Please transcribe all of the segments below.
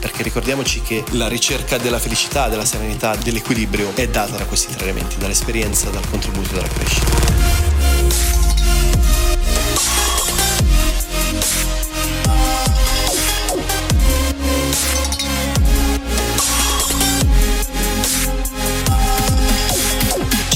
perché ricordiamoci che la ricerca della felicità, della serenità, dell'equilibrio è data da questi tre elementi, dall'esperienza, dal contributo e dalla crescita.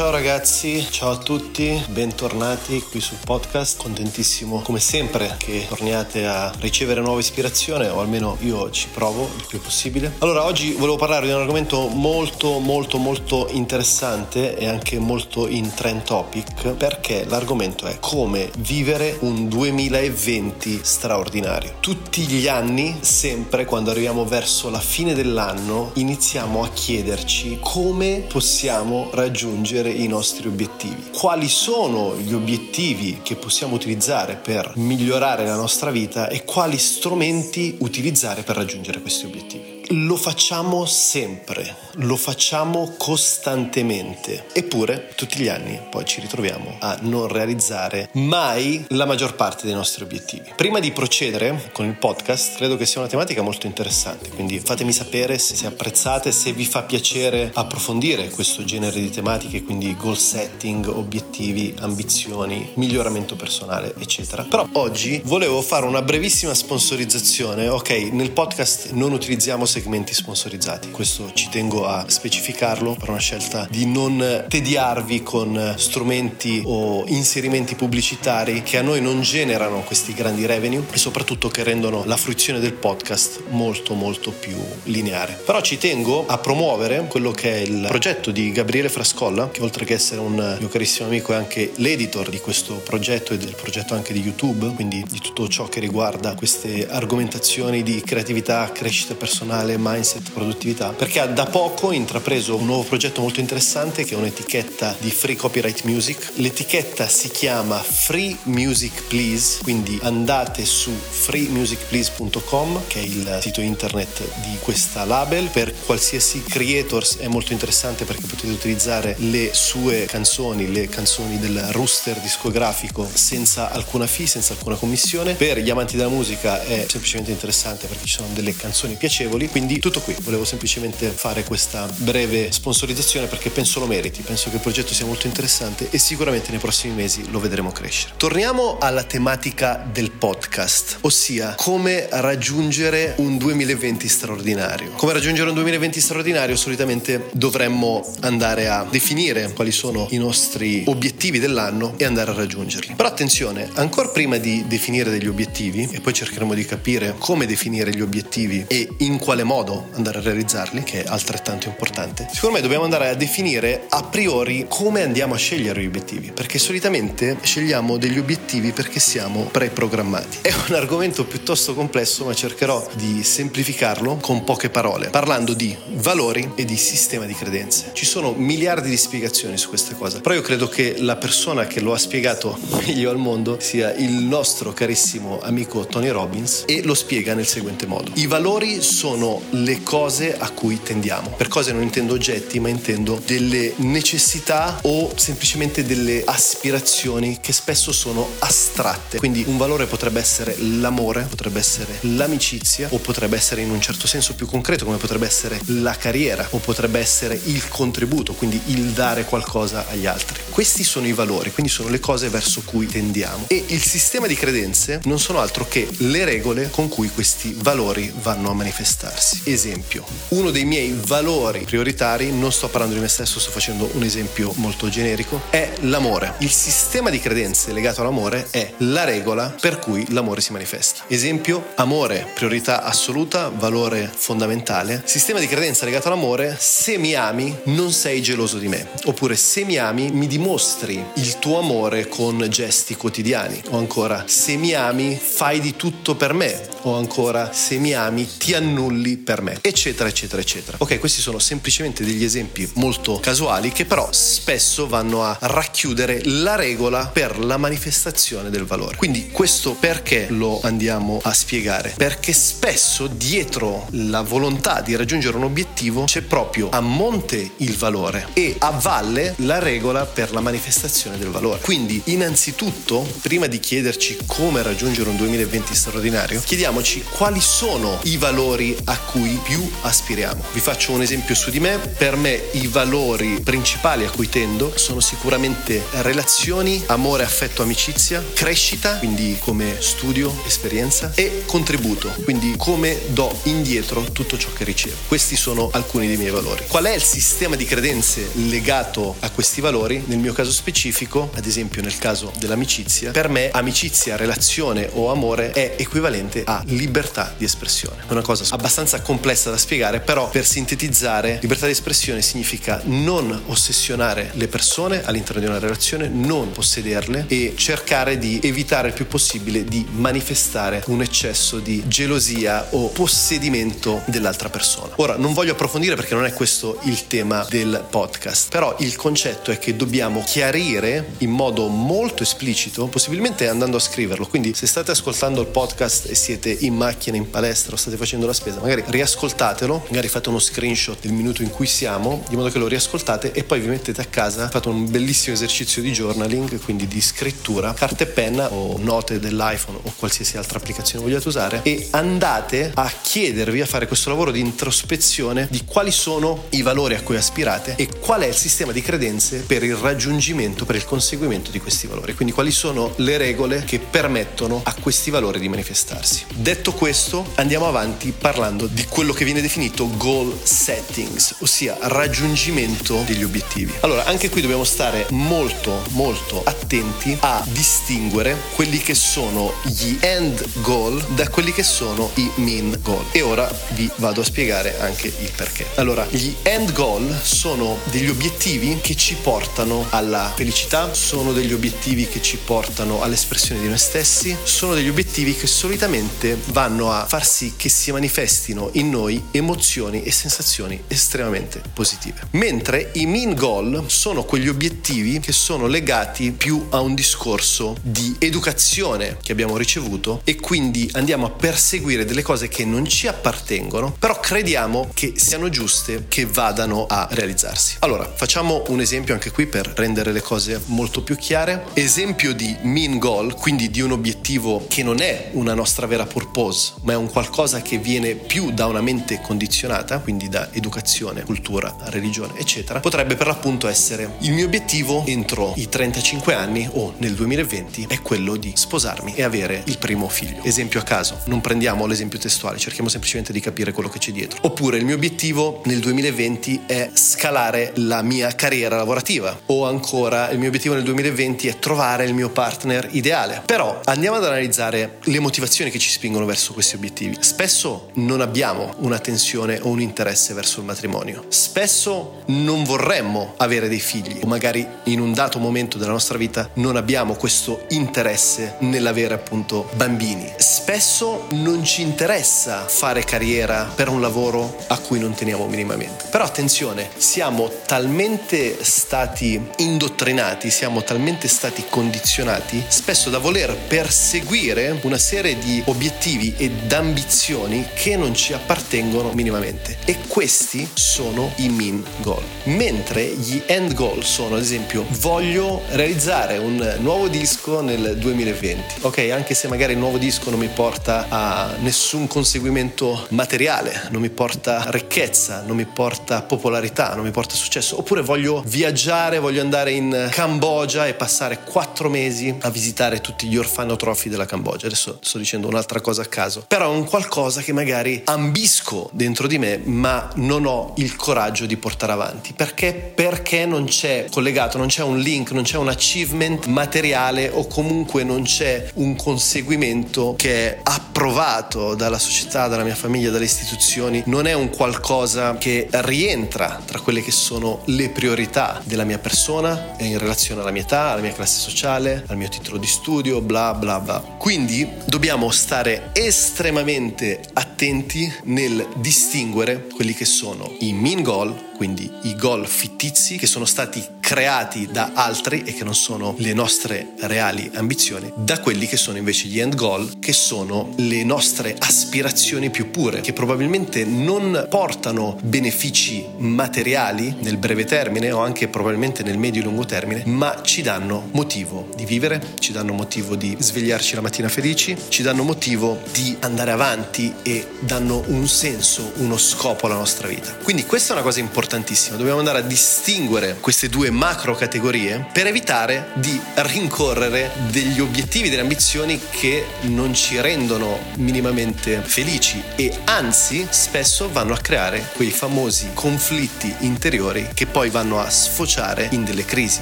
Ciao ragazzi, ciao a tutti, bentornati qui sul podcast. Contentissimo come sempre che torniate a ricevere nuova ispirazione o almeno io ci provo il più possibile. Allora, oggi volevo parlare di un argomento molto molto molto interessante e anche molto in trend topic perché l'argomento è come vivere un 2020 straordinario. Tutti gli anni, sempre quando arriviamo verso la fine dell'anno, iniziamo a chiederci come possiamo raggiungere i nostri obiettivi. Quali sono gli obiettivi che possiamo utilizzare per migliorare la nostra vita e quali strumenti utilizzare per raggiungere questi obiettivi lo facciamo sempre, lo facciamo costantemente, eppure tutti gli anni poi ci ritroviamo a non realizzare mai la maggior parte dei nostri obiettivi. Prima di procedere con il podcast, credo che sia una tematica molto interessante, quindi fatemi sapere se apprezzate, se vi fa piacere approfondire questo genere di tematiche, quindi goal setting, obiettivi, ambizioni, miglioramento personale, eccetera. Però oggi volevo fare una brevissima sponsorizzazione, ok, nel podcast non utilizziamo segmenti segmenti sponsorizzati. Questo ci tengo a specificarlo per una scelta di non tediarvi con strumenti o inserimenti pubblicitari che a noi non generano questi grandi revenue e soprattutto che rendono la fruizione del podcast molto molto più lineare. Però ci tengo a promuovere quello che è il progetto di Gabriele Frascolla, che oltre che essere un mio carissimo amico è anche l'editor di questo progetto e del progetto anche di YouTube, quindi di tutto ciò che riguarda queste argomentazioni di creatività, crescita personale personale, mindset, produttività, perché ha da poco intrapreso un nuovo progetto molto interessante che è un'etichetta di free copyright music. L'etichetta si chiama Free Music Please, quindi andate su freemusicplease.com che è il sito internet di questa label. Per qualsiasi creators è molto interessante perché potete utilizzare le sue canzoni, le canzoni del rooster discografico senza alcuna fee, senza alcuna commissione. Per gli amanti della musica è semplicemente interessante perché ci sono delle canzoni piacevoli. Quindi tutto qui, volevo semplicemente fare questa breve sponsorizzazione perché penso lo meriti, penso che il progetto sia molto interessante e sicuramente nei prossimi mesi lo vedremo crescere. Torniamo alla tematica del podcast, ossia come raggiungere un 2020 straordinario. Come raggiungere un 2020 straordinario? Solitamente dovremmo andare a definire quali sono i nostri obiettivi dell'anno e andare a raggiungerli. Però attenzione, ancora prima di definire degli obiettivi, e poi cercheremo di capire come definire gli obiettivi e in quale modo modo andare a realizzarli, che è altrettanto importante, secondo me dobbiamo andare a definire a priori come andiamo a scegliere gli obiettivi, perché solitamente scegliamo degli obiettivi perché siamo preprogrammati. È un argomento piuttosto complesso, ma cercherò di semplificarlo con poche parole, parlando di valori e di sistema di credenze. Ci sono miliardi di spiegazioni su queste cose, però io credo che la persona che lo ha spiegato meglio al mondo sia il nostro carissimo amico Tony Robbins e lo spiega nel seguente modo. I valori sono le cose a cui tendiamo. Per cose non intendo oggetti, ma intendo delle necessità o semplicemente delle aspirazioni che spesso sono astratte. Quindi un valore potrebbe essere l'amore, potrebbe essere l'amicizia o potrebbe essere in un certo senso più concreto come potrebbe essere la carriera o potrebbe essere il contributo, quindi il dare qualcosa agli altri. Questi sono i valori, quindi sono le cose verso cui tendiamo. E il sistema di credenze non sono altro che le regole con cui questi valori vanno a manifestarsi ragazzi. Esempio, uno dei miei valori prioritari, non sto parlando di me stesso, sto facendo un esempio molto generico, è l'amore. Il sistema di credenze legato all'amore è la regola per cui l'amore si manifesta. Esempio, amore, priorità assoluta, valore fondamentale. Sistema di credenza legato all'amore, se mi ami non sei geloso di me. Oppure se mi ami mi dimostri il tuo amore con gesti quotidiani. O ancora, se mi ami fai di tutto per me. O ancora, se mi ami ti annulli per me, eccetera, eccetera, eccetera. Ok, questi sono semplicemente degli esempi molto casuali che però spesso vanno a racchiudere la regola per la manifestazione del valore. Quindi questo perché lo andiamo a spiegare? Perché spesso dietro la volontà di raggiungere un obiettivo c'è proprio a monte il valore e a valle la regola per la manifestazione del valore. Quindi innanzitutto, prima di chiederci come raggiungere un 2020 straordinario, chiediamo domaniamoci quali sono i valori a cui più aspiriamo. Vi faccio un esempio su di me, per me i valori principali a cui tendo sono sicuramente relazioni, amore, affetto, amicizia, crescita, quindi come studio, esperienza e contributo, quindi come do indietro tutto ciò che ricevo. Questi sono alcuni dei miei valori. Qual è il sistema di credenze legato a questi valori? Nel mio caso specifico, ad esempio nel caso dell'amicizia, per me amicizia, relazione o amore è equivalente a libertà di espressione. È una cosa abbastanza complessa da spiegare, però per sintetizzare, libertà di espressione significa non ossessionare le persone all'interno di una relazione, non possederle e cercare di evitare il più possibile di manifestare un eccesso di gelosia o possedimento dell'altra persona. Ora, non voglio approfondire perché non è questo il tema del podcast, però il concetto è che dobbiamo chiarire in modo molto esplicito, possibilmente andando a scriverlo, quindi se state ascoltando il podcast e siete in macchina, in palestra o state facendo la spesa, magari riascoltatelo, magari fate uno screenshot del minuto in cui siamo, di modo che lo riascoltate e poi vi mettete a casa, fate un bellissimo esercizio di journaling, quindi di scrittura, carta e penna o note dell'iPhone o qualsiasi altra applicazione vogliate usare e andate a chiedervi a fare questo lavoro di introspezione di quali sono i valori a cui aspirate e qual è il sistema di credenze per il raggiungimento, per il conseguimento di questi valori. Quindi quali sono le regole che permettono a questi valori di manifestarsi. Detto questo, andiamo avanti parlando di quello che viene definito goal settings, ossia raggiungimento degli obiettivi. Allora, anche qui dobbiamo stare molto molto attenti a distinguere quelli che sono gli end goal da quelli che sono i mean goal. E ora vi vado a spiegare anche il perché. Allora, gli end goal sono degli obiettivi che ci portano alla felicità, sono degli obiettivi che ci portano all'espressione di noi stessi, sono degli obiettivi che solitamente vanno a far sì che si manifestino in noi emozioni e sensazioni estremamente positive. Mentre i mean goal sono quegli obiettivi che sono legati più a un discorso di educazione che abbiamo ricevuto e quindi andiamo a perseguire delle cose che non ci appartengono, però crediamo che siano giuste che vadano a realizzarsi. Allora, facciamo un esempio anche qui per rendere le cose molto più chiare. Esempio di mean goal, quindi di un obiettivo che non è una nostra vera purpose, ma è un qualcosa che viene più da una mente condizionata, quindi da educazione, cultura, religione, eccetera, potrebbe per l'appunto essere il mio obiettivo entro i 35 anni o nel 2020 è quello di sposarmi e avere il primo figlio. Esempio a caso, non prendiamo l'esempio testuale, cerchiamo semplicemente di capire quello che c'è dietro. Oppure il mio obiettivo nel 2020 è scalare la mia carriera lavorativa o ancora il mio obiettivo nel 2020 è trovare il mio partner ideale. Però andiamo ad analizzare le motivazioni che ci spingono verso questi obiettivi. Spesso non abbiamo una tensione o un interesse verso il matrimonio. Spesso non vorremmo avere dei figli o magari in un dato momento della nostra vita non abbiamo questo interesse nell'avere appunto bambini. Spesso non ci interessa fare carriera per un lavoro a cui non teniamo minimamente. Però attenzione, siamo talmente stati indottrinati, siamo talmente stati condizionati spesso da voler perseguire una serie di obiettivi ed ambizioni che non ci appartengono minimamente. E questi sono i mean goal. Mentre gli end goal sono, ad esempio, voglio realizzare un nuovo disco nel 2020. Ok, anche se magari il nuovo disco non mi porta a nessun conseguimento materiale, non mi porta ricchezza, non mi porta popolarità, non mi porta successo. Oppure voglio viaggiare, voglio andare in Cambogia e passare quattro mesi a visitare tutti gli orfanotrofi della Cambogia. Adesso sto dicendo un'altra cosa a caso. Però è un qualcosa che magari ambisco dentro di me, ma non ho il coraggio di portare avanti. Perché? Perché non c'è collegato, non c'è un link, non c'è un achievement materiale o comunque non c'è un conseguimento che è approvato dalla società, dalla mia famiglia, dalle istituzioni. Non è un qualcosa che rientra tra quelle che sono le priorità della mia persona in relazione alla mia età, alla mia classe sociale, al mio titolo di studio, bla bla bla. Quindi dobbiamo stare estremamente attenti nel distinguere quelli che sono i mean goal, quindi i goal fittizi che sono stati creati da altri e che non sono le nostre reali ambizioni, da quelli che sono invece gli end goal, che sono le nostre aspirazioni più pure, che probabilmente non portano benefici materiali nel breve termine o anche probabilmente nel medio e lungo termine, ma ci danno motivo di vivere, ci danno motivo di svegliarci la mattina felici, ci danno motivo di andare avanti e danno un senso, uno scopo alla nostra vita. Quindi questa è una cosa importantissima, dobbiamo andare a distinguere queste due macro categorie per evitare di rincorrere degli obiettivi, delle ambizioni che non ci rendono minimamente felici e anzi spesso vanno a creare quei famosi conflitti interiori che poi vanno a sfociare in delle crisi,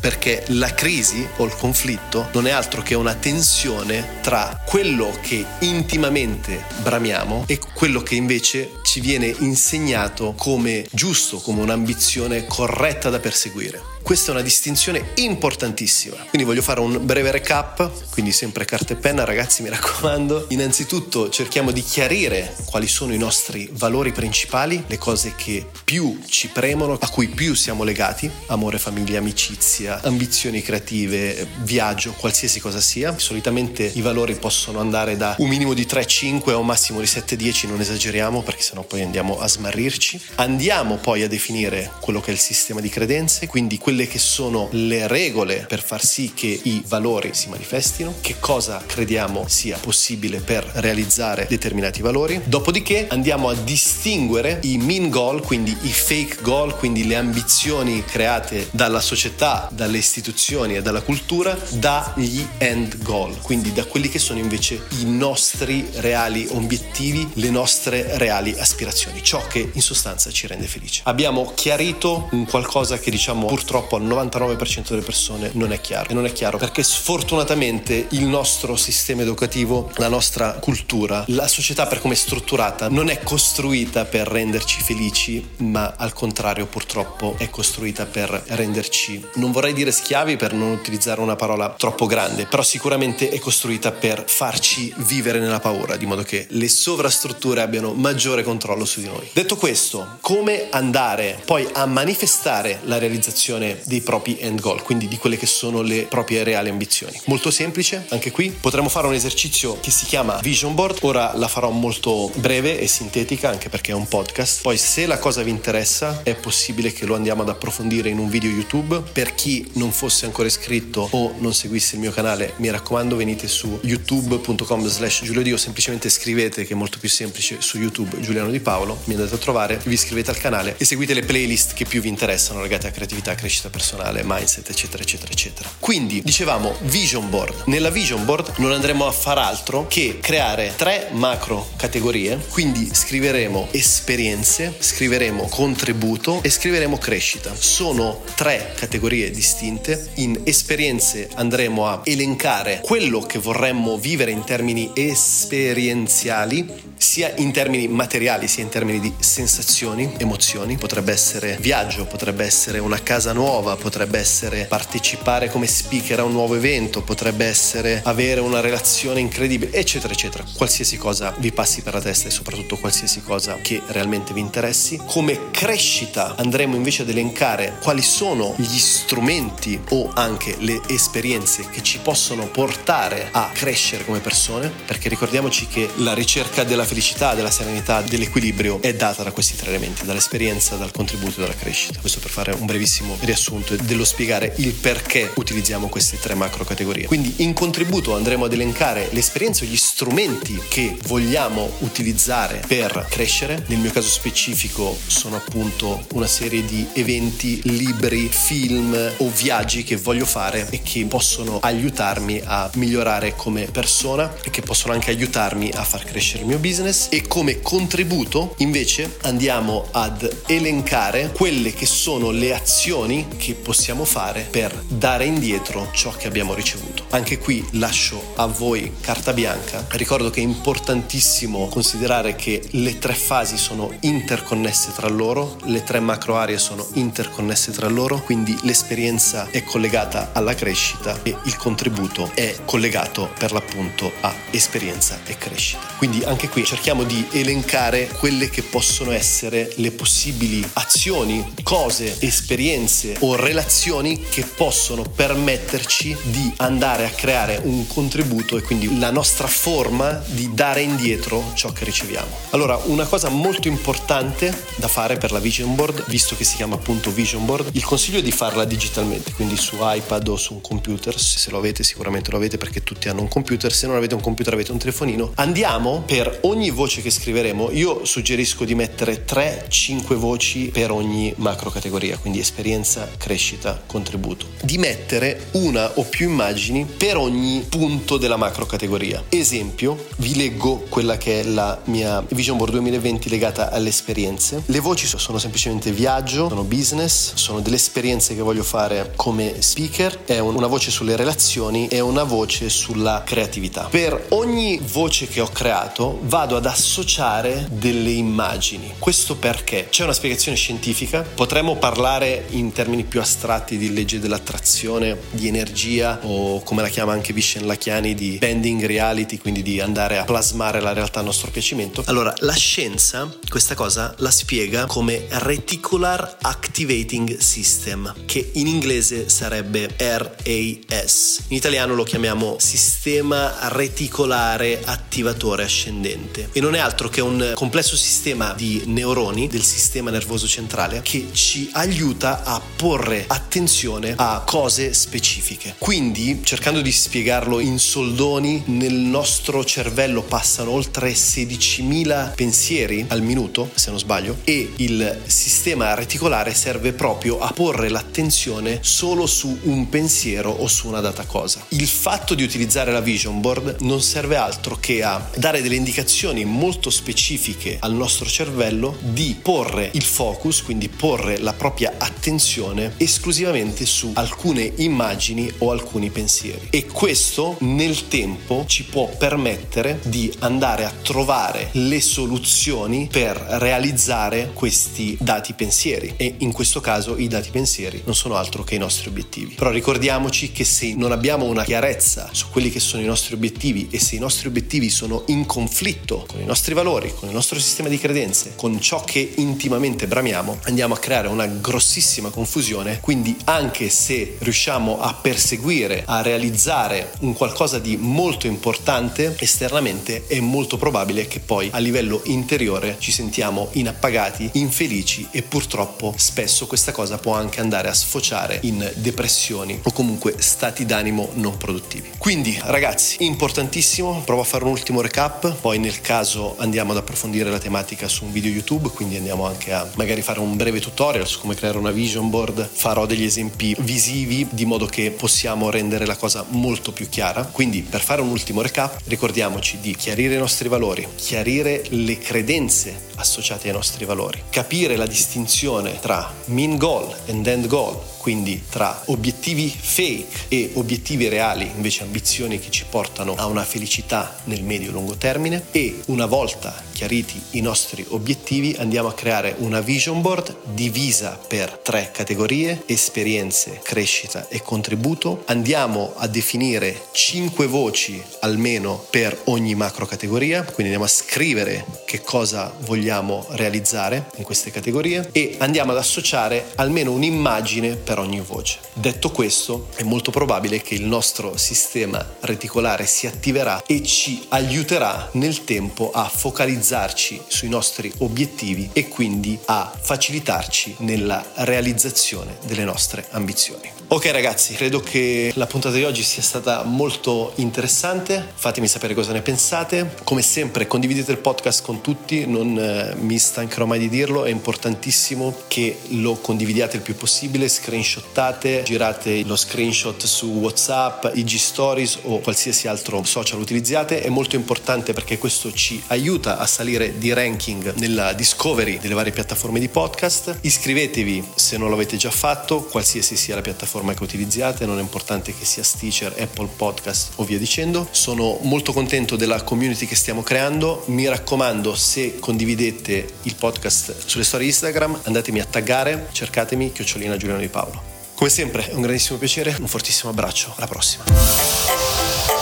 perché la crisi o il conflitto non è altro che una tensione tra quello che intimamente bramiamo e quello che invece ci viene insegnato come giusto, come un'ambizione corretta da perseguire. Questa è una distinzione importantissima. Quindi voglio fare un breve recap, quindi sempre carta e penna ragazzi mi raccomando. Innanzitutto cerchiamo di chiarire quali sono i nostri valori principali, le cose che più ci premono, a cui più siamo legati, amore, famiglia, amicizia, ambizioni creative, viaggio, qualsiasi cosa sia. Solitamente i valori possono andare da un minimo di 3-5 a un massimo di 7-10, non esageriamo perché sennò poi andiamo a smarrirci. Andiamo poi a definire quello che è il sistema di credenze, quindi quelle che sono le regole per far sì che i valori si manifestino, che cosa crediamo sia possibile per realizzare determinati valori. Dopodiché andiamo a distinguere i mean goal, quindi i fake goal, quindi le ambizioni create dalla società, dalle istituzioni e dalla cultura, dagli end goal, quindi da quelli che sono invece i nostri reali obiettivi, le nostre reali aspirazioni, ciò che in sostanza ci rende felici. Abbiamo chiarito un qualcosa che diciamo purtroppo purtroppo al 99% delle persone non è chiaro. E non è chiaro perché sfortunatamente il nostro sistema educativo, la nostra cultura, la società per come è strutturata non è costruita per renderci felici, ma al contrario purtroppo è costruita per renderci, non vorrei dire schiavi per non utilizzare una parola troppo grande, però sicuramente è costruita per farci vivere nella paura, di modo che le sovrastrutture abbiano maggiore controllo su di noi. Detto questo, come andare poi a manifestare la realizzazione dei propri end goal, quindi di quelle che sono le proprie reali ambizioni. Molto semplice, anche qui. Potremo fare un esercizio che si chiama Vision Board, ora la farò molto breve e sintetica anche perché è un podcast, poi se la cosa vi interessa è possibile che lo andiamo ad approfondire in un video YouTube, per chi non fosse ancora iscritto o non seguisse il mio canale mi raccomando venite su youtube.com slash giuliodio semplicemente scrivete che è molto più semplice su YouTube Giuliano Di Paolo, mi andate a trovare, vi iscrivete al canale e seguite le playlist che più vi interessano legate a creatività, crescita crescita personale, mindset, eccetera, eccetera, eccetera. Quindi, dicevamo, vision board. Nella vision board non andremo a far altro che creare tre macro categorie, quindi scriveremo esperienze, scriveremo contributo e scriveremo crescita. Sono tre categorie distinte. In esperienze andremo a elencare quello che vorremmo vivere in termini esperienziali sia in termini materiali sia in termini di sensazioni, emozioni. Potrebbe essere viaggio, potrebbe essere una casa nuova, potrebbe essere partecipare come speaker a un nuovo evento, potrebbe essere avere una relazione incredibile, eccetera, eccetera. Qualsiasi cosa vi passi per la testa e soprattutto qualsiasi cosa che realmente vi interessi. Come crescita andremo invece ad elencare quali sono gli strumenti o anche le esperienze che ci possono portare a crescere come persone, perché ricordiamoci che la ricerca della felicità, della serenità, dell'equilibrio è data da questi tre elementi, dall'esperienza, dal contributo e dalla crescita. Questo per fare un brevissimo riassunto dello spiegare il perché utilizziamo queste tre macro categorie. Quindi in contributo andremo ad elencare le esperienze o gli strumenti che vogliamo utilizzare per crescere. Nel mio caso specifico sono appunto una serie di eventi, libri, film o viaggi che voglio fare e che possono aiutarmi a migliorare come persona e che possono anche aiutarmi a far crescere il mio business e come contributo invece andiamo ad elencare quelle che sono le azioni che possiamo fare per dare indietro ciò che abbiamo ricevuto. Anche qui lascio a voi carta bianca. Ricordo che è importantissimo considerare che le tre fasi sono interconnesse tra loro, le tre macro aree sono interconnesse tra loro, quindi l'esperienza è collegata alla crescita e il contributo è collegato per l'appunto a esperienza e crescita. Quindi anche qui cerchiamo di elencare quelle che possono essere le possibili azioni, cose, esperienze o relazioni che possono permetterci di andare a creare un contributo e quindi la nostra forma di dare indietro ciò che riceviamo. Allora, una cosa molto importante da fare per la vision board, visto che si chiama appunto vision board, il consiglio è di farla digitalmente, quindi su iPad o su un computer, se lo avete sicuramente lo avete perché tutti hanno un computer, se non avete un computer avete un telefonino. Andiamo per ogni voce che scriveremo, io suggerisco di mettere 3-5 voci per ogni macro categoria, quindi esperienza, crescita, contributo. Di mettere una o più immagini per ogni punto della macro categoria. Esempio, vi leggo quella che è la mia Vision Board 2020 legata alle esperienze. Le voci sono semplicemente viaggio, sono business, sono delle esperienze che voglio fare come speaker, è una voce sulle relazioni e una voce sulla creatività. Per ogni voce che ho creato vado ad associare delle immagini. Questo perché c'è una spiegazione scientifica, potremmo parlare in termini più astratti di legge dell'attrazione, di energia o come la chiama anche Vishen Lachiani di bending reality, quindi di andare a plasmare la realtà a nostro piacimento. Allora, la scienza questa cosa la spiega come Reticular Activating System, che in inglese sarebbe RAS. In italiano lo chiamiamo sistema reticolare attivatore ascendente e non è altro che un complesso sistema di neuroni del sistema nervoso centrale che ci aiuta a porre attenzione a cose specifiche. Quindi, cercando di spiegarlo in soldoni, nel nostro cervello passano oltre 16.000 pensieri al minuto, se non sbaglio, e il sistema reticolare serve proprio a porre l'attenzione solo su un pensiero o su una data cosa. Il fatto di utilizzare la vision board non serve altro che a dare delle indicazioni molto specifiche al nostro cervello di porre il focus, quindi porre la propria attenzione esclusivamente su alcune immagini o alcuni pensieri. E questo nel tempo ci può permettere di andare a trovare le soluzioni per realizzare questi dati pensieri e in questo caso i dati pensieri non sono altro che i nostri obiettivi. Però ricordiamoci che se non abbiamo una chiarezza su quelli che sono i nostri obiettivi e se i nostri obiettivi sono in conflitto con i nostri valori, con il nostro sistema di credenze, con ciò che intimamente bramiamo, andiamo a creare una grossissima confusione. Quindi anche se riusciamo a perseguire, a realizzare un qualcosa di molto importante esternamente, è molto probabile che poi a livello interiore ci sentiamo inappagati, infelici e purtroppo spesso questa cosa può anche andare a sfociare in depressioni o comunque stati d'animo non produttivi. Quindi ragazzi, importantissimo, provo a fare un ultimo recap, poi nel caso andiamo ad approfondire la tematica su un video YouTube, quindi andiamo anche a magari fare un breve tutorial su come creare una vision board, farò degli esempi visivi di modo che possiamo rendere la cosa molto più chiara. Quindi per fare un ultimo recap, ricordiamoci di chiarire i nostri valori, chiarire le credenze associate ai nostri valori, capire la distinzione tra mean goal and end goal, quindi tra obiettivi fake e obiettivi reali, invece ambizioni che ci portano a una felicità nel medio-lungo termine e una volta chiariti i nostri obiettivi andiamo a creare una vision board divisa per tre categorie, esperienze, crescita e contributo. Andiamo a definire cinque voci almeno per ogni macro categoria, quindi andiamo a scrivere che cosa vogliamo realizzare in queste categorie e andiamo ad associare almeno un'immagine per ogni voce. Detto questo, è molto probabile che il nostro sistema reticolare si attiverà e ci aiuterà nel tempo a focalizzarci sui nostri obiettivi e quindi a facilitarci nella realizzazione delle nostre ambizioni. Ok ragazzi, credo che la puntata di oggi sia stata molto interessante, fatemi sapere cosa ne pensate, come sempre condividete il podcast con tutti, non eh, mi stancherò mai di dirlo, è importantissimo che lo condividiate il più possibile, screenshottate, girate lo screenshot su Whatsapp, IG Stories o qualsiasi altro social utilizziate, è molto importante perché questo ci aiuta a salire di ranking nella discovery delle varie piattaforme di podcast, iscrivetevi se non l'avete già fatto, qualsiasi sia la piattaforma piattaforma che utilizziate, non è importante che sia Stitcher, Apple Podcast o via dicendo. Sono molto contento della community che stiamo creando. Mi raccomando, se condividete il podcast sulle storie Instagram, andatemi a taggare, cercatemi chiocciolina Giuliano di Paolo. Come sempre è un grandissimo piacere, un fortissimo abbraccio, alla prossima.